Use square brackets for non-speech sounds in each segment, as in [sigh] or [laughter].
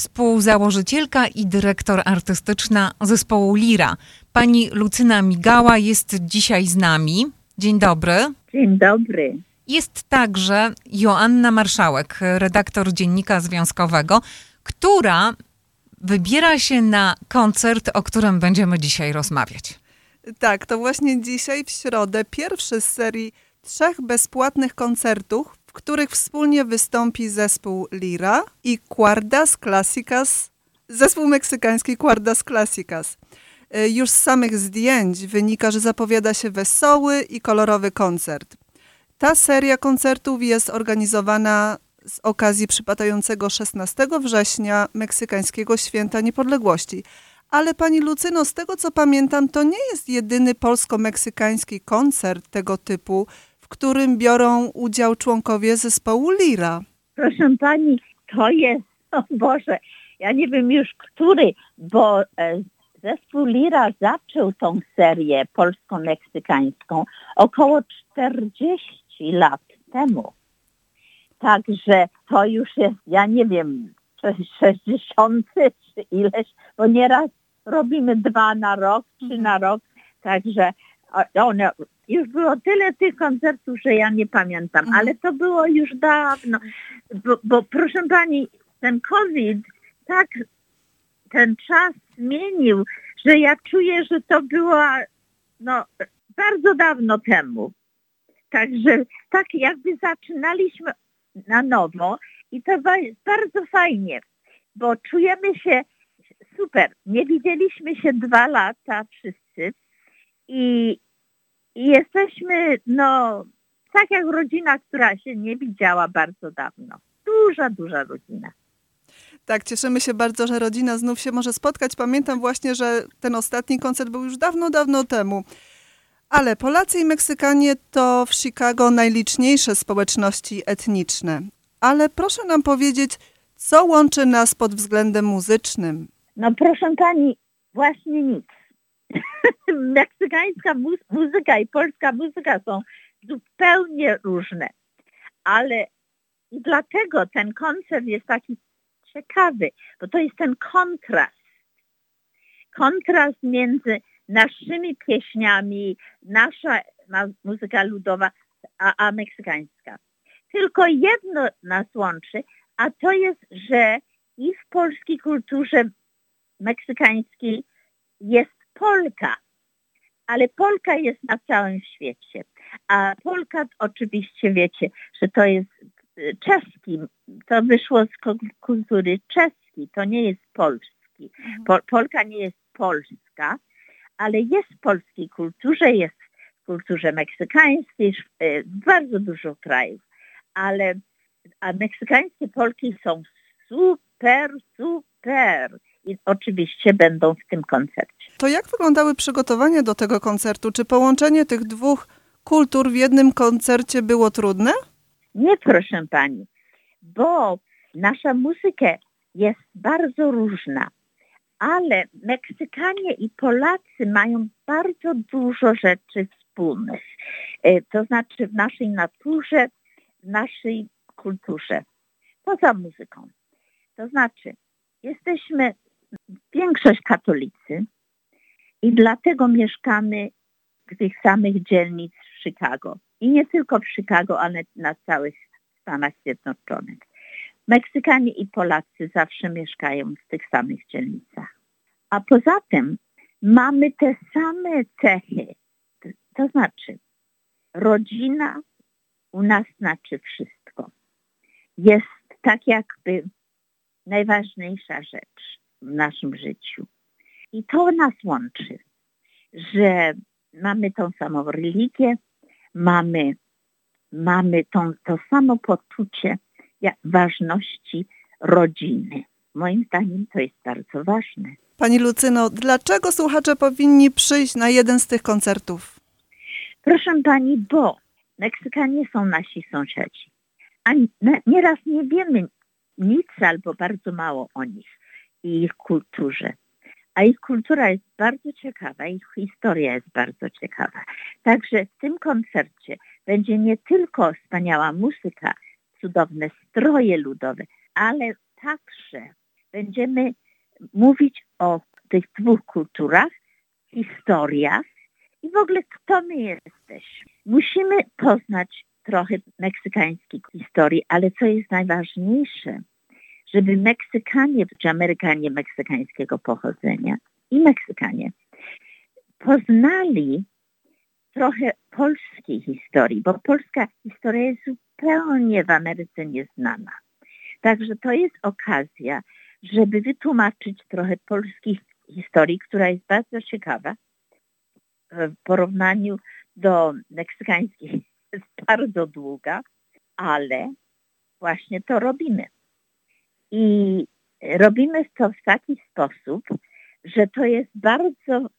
współzałożycielka i dyrektor artystyczna zespołu Lira. Pani Lucyna Migała jest dzisiaj z nami. Dzień dobry. Dzień dobry. Jest także Joanna Marszałek, redaktor Dziennika Związkowego, która wybiera się na koncert, o którym będziemy dzisiaj rozmawiać. Tak, to właśnie dzisiaj w środę pierwszy z serii trzech bezpłatnych koncertów, w których wspólnie wystąpi zespół Lira i Cuardas Classicas, zespół meksykański Cuardas Classicas. Y, już z samych zdjęć wynika, że zapowiada się wesoły i kolorowy koncert. Ta seria koncertów jest organizowana z okazji przypadającego 16 września meksykańskiego święta niepodległości. Ale pani Lucyno, z tego co pamiętam, to nie jest jedyny polsko-meksykański koncert tego typu, którym biorą udział członkowie zespołu Lira. Proszę pani, to jest, o Boże, ja nie wiem już który, bo e, zespół Lira zaczął tą serię polsko-meksykańską około 40 lat temu. Także to już jest, ja nie wiem, 60 czy ileś, bo nieraz robimy dwa na rok, trzy na rok, także one, już było tyle tych koncertów, że ja nie pamiętam, mhm. ale to było już dawno, bo, bo proszę pani, ten COVID tak ten czas zmienił, że ja czuję, że to było no, bardzo dawno temu. Także tak jakby zaczynaliśmy na nowo i to bardzo fajnie, bo czujemy się super. Nie widzieliśmy się dwa lata wszyscy i, i jesteśmy no tak jak rodzina, która się nie widziała bardzo dawno. Duża, duża rodzina. Tak, cieszymy się bardzo, że rodzina znów się może spotkać. Pamiętam właśnie, że ten ostatni koncert był już dawno, dawno temu. Ale Polacy i Meksykanie to w Chicago najliczniejsze społeczności etniczne. Ale proszę nam powiedzieć, co łączy nas pod względem muzycznym? No proszę pani, właśnie nic. [laughs] Meksykańska muzyka i polska muzyka są zupełnie różne. Ale dlatego ten koncert jest taki ciekawy, bo to jest ten kontrast. Kontrast między naszymi pieśniami, nasza muzyka ludowa, a, a meksykańska. Tylko jedno nas łączy, a to jest, że i w polskiej kulturze meksykańskiej jest Polka, ale Polka jest na całym świecie. A Polka oczywiście wiecie, że to jest y, czeski, to wyszło z kultury czeskiej, to nie jest polski. Mhm. Polka nie jest polska, ale jest w polskiej kulturze, jest w kulturze meksykańskiej, w bardzo dużo krajów. Ale a meksykańskie Polki są super, super. Oczywiście będą w tym koncercie. To jak wyglądały przygotowania do tego koncertu? Czy połączenie tych dwóch kultur w jednym koncercie było trudne? Nie, proszę pani, bo nasza muzyka jest bardzo różna ale Meksykanie i Polacy mają bardzo dużo rzeczy wspólnych. E, to znaczy w naszej naturze, w naszej kulturze, poza muzyką. To znaczy, jesteśmy większość katolicy i dlatego mieszkamy w tych samych dzielnic w Chicago. I nie tylko w Chicago, ale na całych Stanach Zjednoczonych. Meksykanie i Polacy zawsze mieszkają w tych samych dzielnicach. A poza tym mamy te same cechy. To znaczy, rodzina u nas znaczy wszystko. Jest tak jakby najważniejsza rzecz w naszym życiu. I to nas łączy, że mamy tą samą religię, mamy, mamy tą, to samo poczucie ważności rodziny. Moim zdaniem to jest bardzo ważne. Pani Lucyno, dlaczego słuchacze powinni przyjść na jeden z tych koncertów? Proszę pani, bo Meksykanie są nasi sąsiedzi. A nieraz nie wiemy nic albo bardzo mało o nich i ich kulturze. A ich kultura jest bardzo ciekawa, ich historia jest bardzo ciekawa. Także w tym koncercie będzie nie tylko wspaniała muzyka, cudowne stroje ludowe, ale także będziemy mówić o tych dwóch kulturach, historiach i w ogóle kto my jesteśmy. Musimy poznać trochę meksykańskiej historii, ale co jest najważniejsze, żeby Meksykanie czy Amerykanie meksykańskiego pochodzenia i Meksykanie poznali trochę polskiej historii, bo polska historia jest zupełnie w Ameryce nieznana. Także to jest okazja, żeby wytłumaczyć trochę polskiej historii, która jest bardzo ciekawa w porównaniu do meksykańskiej. [laughs] Jest bardzo długa, ale właśnie to robimy. I robimy to w taki sposób, że to jest bardzo,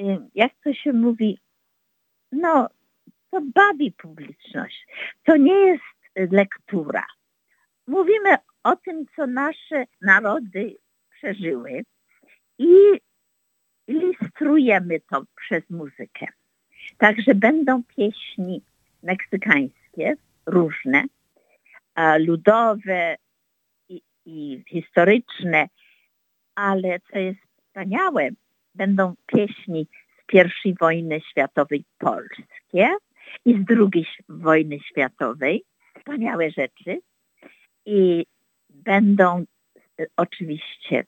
y, jak to się mówi, no, to bawi publiczność. To nie jest lektura. Mówimy o tym, co nasze narody przeżyły i ilustrujemy to przez muzykę. Także będą pieśni meksykańskie, różne, ludowe i, historyczne, ale co jest wspaniałe, będą pieśni z I wojny światowej polskie i z II wojny światowej. Wspaniałe rzeczy. I będą e, oczywiście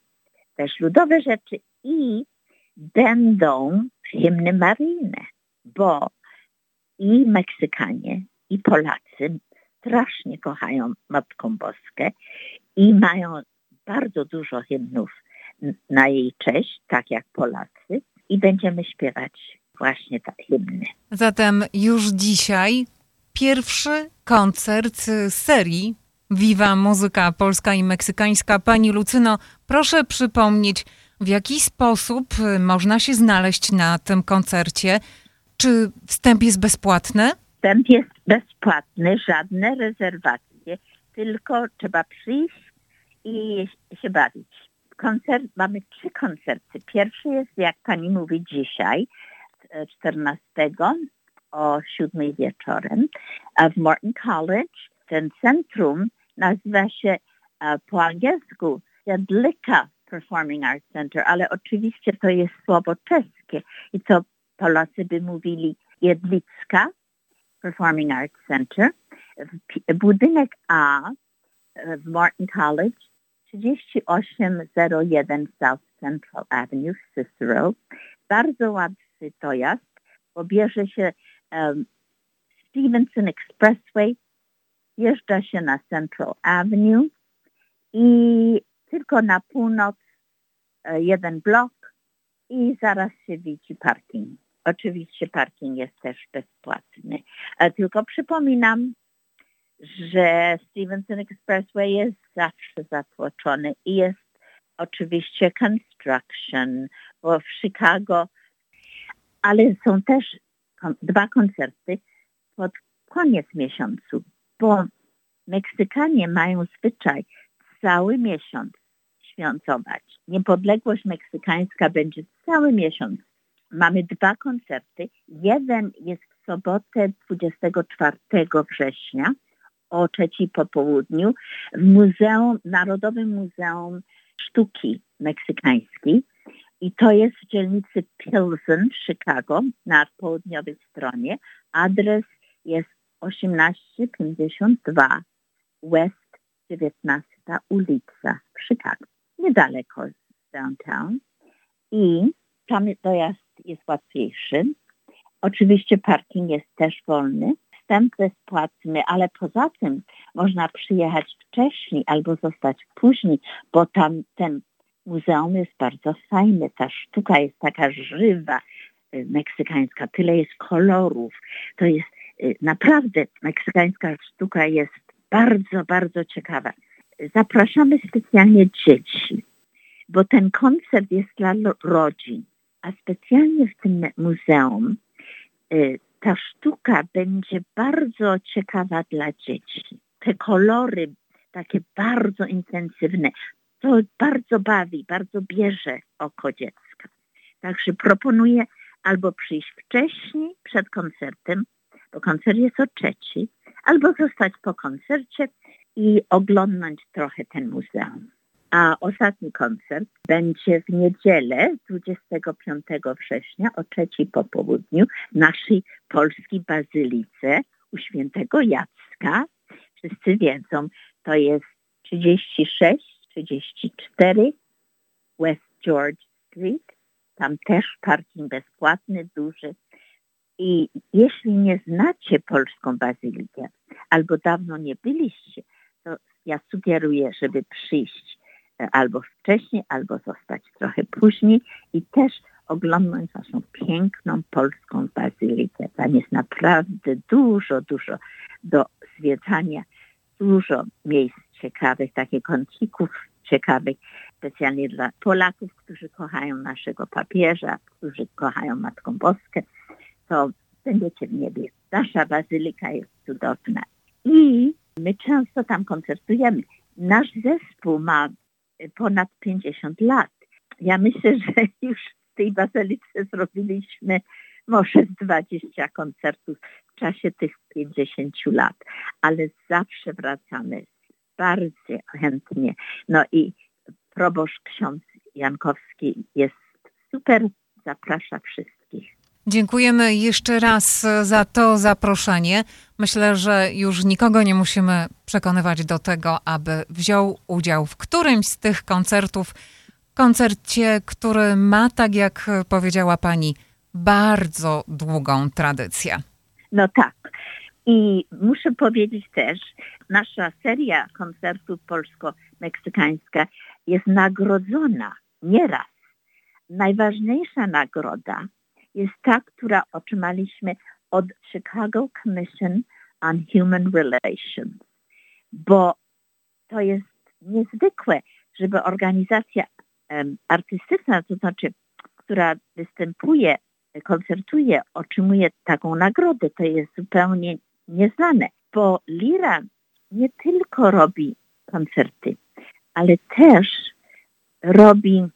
też ludowe rzeczy i będą hymny maryjne, bo i Meksykanie, i Polacy strasznie kochają Matką Boskę i mają bardzo dużo hymnów na jej cześć, tak jak Polacy, i będziemy śpiewać właśnie te hymny. Zatem już dzisiaj pierwszy koncert serii Viva Muzyka Polska i Meksykańska. Pani Lucyno, proszę przypomnieć, w jaki sposób można się znaleźć na tym koncercie? Czy wstęp jest bezpłatny? Wstęp jest bezpłatny, żadne rezerwacje, tylko trzeba przyjść i się bawić. Koncert, mamy trzy koncerty. Pierwszy jest, jak pani mówi, dzisiaj, 14 o 7 wieczorem w Morton College. Ten centrum nazywa się po angielsku Jedlika Performing Arts Center, ale oczywiście to jest słowo czeskie i co Polacy by mówili Jedlicka Performing Arts Center. Budynek A w Martin College 3801 South Central Avenue w Cicero. Bardzo łatwy dojazd, bo bierze się um, Stevenson Expressway, jeżdża się na Central Avenue i tylko na północ e, jeden blok i zaraz się widzi parking. Oczywiście parking jest też bezpłatny. E, tylko przypominam, że Stevenson Expressway jest zawsze zatłoczony i jest oczywiście construction, bo w Chicago, ale są też dwa koncerty pod koniec miesiącu, bo Meksykanie mają zwyczaj cały miesiąc świętować. Niepodległość meksykańska będzie cały miesiąc. Mamy dwa koncerty. Jeden jest w sobotę 24 września o trzeciej po południu w Muzeum, Narodowym Muzeum Sztuki Meksykańskiej. I to jest w dzielnicy Pilsen w Chicago na południowej stronie. Adres jest 1852 West 19 ulica w Chicago, niedaleko z downtown. I tam dojazd jest łatwiejszy. Oczywiście parking jest też wolny. Wstęp bezpłatny, ale poza tym można przyjechać wcześniej albo zostać później, bo tam ten muzeum jest bardzo fajny. Ta sztuka jest taka żywa, y, meksykańska, tyle jest kolorów. To jest y, naprawdę, meksykańska sztuka jest bardzo, bardzo ciekawa. Zapraszamy specjalnie dzieci, bo ten koncert jest dla rodzin, a specjalnie w tym muzeum y, ta sztuka będzie bardzo ciekawa dla dzieci. Te kolory takie bardzo intensywne, to bardzo bawi, bardzo bierze oko dziecka. Także proponuję albo przyjść wcześniej przed koncertem, bo koncert jest o trzeci, albo zostać po koncercie i oglądnąć trochę ten muzeum. A ostatni koncert będzie w niedzielę 25 września o trzeciej po południu w naszej polskiej bazylice u świętego Jacka. Wszyscy wiedzą, to jest 36, 34 West George Street. Tam też parking bezpłatny, duży. I jeśli nie znacie polską bazylikę albo dawno nie byliście, to ja sugeruję, żeby przyjść albo wcześniej, albo zostać trochę później i też oglądnąć naszą piękną polską bazylikę. Tam jest naprawdę dużo, dużo do zwiedzania, dużo miejsc ciekawych, takich kącików ciekawych, specjalnie dla Polaków, którzy kochają naszego papieża, którzy kochają Matką Boskę, to będziecie w niebie. Nasza bazylika jest cudowna. I my często tam koncertujemy. Nasz zespół ma ponad 50 lat. Ja myślę, [laughs] że już w tej bazylice zrobiliśmy może 20 koncertów w czasie tych 50 lat, ale zawsze wracamy bardzo chętnie. No i proboszcz ksiądz Jankowski jest super, zaprasza wszystkich. Dziękujemy jeszcze raz za to zaproszenie. Myślę, że już nikogo nie musimy przekonywać do tego, aby wziął udział w którymś z tych koncertów. Koncercie, który ma, tak jak powiedziała pani, bardzo długą tradycję. No tak. I muszę powiedzieć też, nasza seria koncertów polsko-meksykańska jest nagrodzona nieraz. Najważniejsza nagroda jest ta, która otrzymaliśmy od Chicago Commission on Human Relations, bo to jest niezwykłe, żeby organizacja um, artystyczna, to znaczy, która występuje, koncertuje, otrzymuje taką nagrodę. To jest zupełnie nieznane, bo Lira nie tylko robi koncerty, ale też robi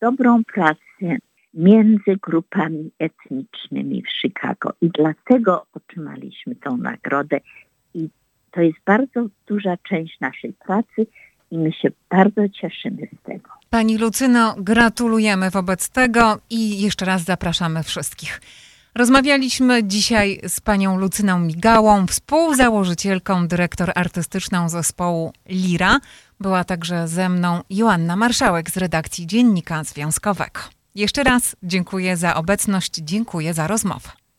dobrą pracę między grupami etnicznymi w Chicago i dlatego otrzymaliśmy tą nagrodę i to jest bardzo duża część naszej pracy i my się bardzo cieszymy z tego. Pani Lucyno, gratulujemy wobec tego i jeszcze raz zapraszamy wszystkich. Rozmawialiśmy dzisiaj z panią Lucyną Migałą, współzałożycielką, dyrektor artystyczną zespołu Lira. Była także ze mną Joanna Marszałek z redakcji Dziennika Związkowego. Jeszcze raz dziękuję za obecność, dziękuję za rozmowę.